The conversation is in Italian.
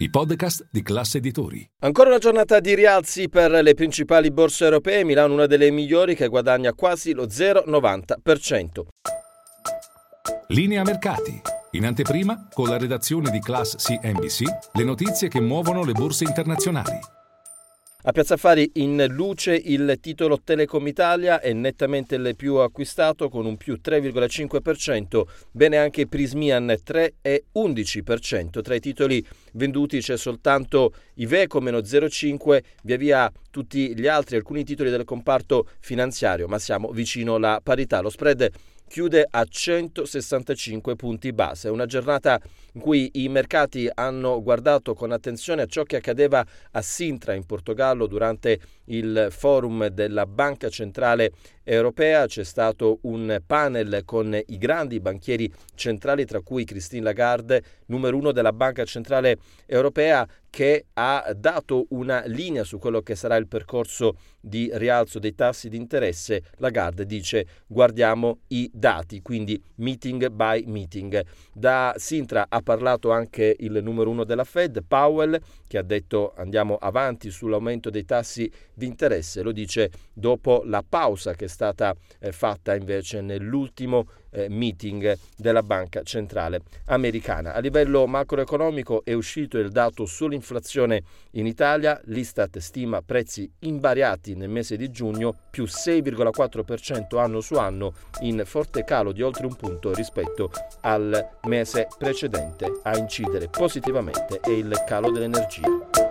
i podcast di classe editori. Ancora una giornata di rialzi per le principali borse europee, Milano una delle migliori che guadagna quasi lo 0,90%. Linea mercati. In anteprima, con la redazione di Class CNBC, le notizie che muovono le borse internazionali. A Piazza Affari in luce il titolo Telecom Italia è nettamente il più acquistato con un più 3,5%, bene anche Prismian 3,11%. Tra i titoli venduti c'è soltanto Iveco meno 0,5%, via via tutti gli altri, alcuni titoli del comparto finanziario, ma siamo vicino alla parità. Lo spread chiude a 165 punti base. Una giornata in cui i mercati hanno guardato con attenzione a ciò che accadeva a Sintra in Portogallo durante il forum della Banca Centrale Europea. C'è stato un panel con i grandi banchieri centrali, tra cui Christine Lagarde, numero uno della Banca Centrale Europea, che ha dato una linea su quello che sarà il percorso di rialzo dei tassi di interesse. Lagarde dice guardiamo i dati, quindi meeting by meeting. Da Sintra ha parlato anche il numero uno della Fed, Powell, che ha detto andiamo avanti sull'aumento dei tassi di interesse, lo dice dopo la pausa che è stata eh, fatta invece nell'ultimo eh, meeting della Banca Centrale Americana. A livello macroeconomico è uscito il dato sull'inflazione in Italia, l'Istat stima prezzi invariati nel mese di giugno più 6,4% anno su anno in forte calo di oltre un punto rispetto al mese precedente. A incidere positivamente è il calo dell'energia.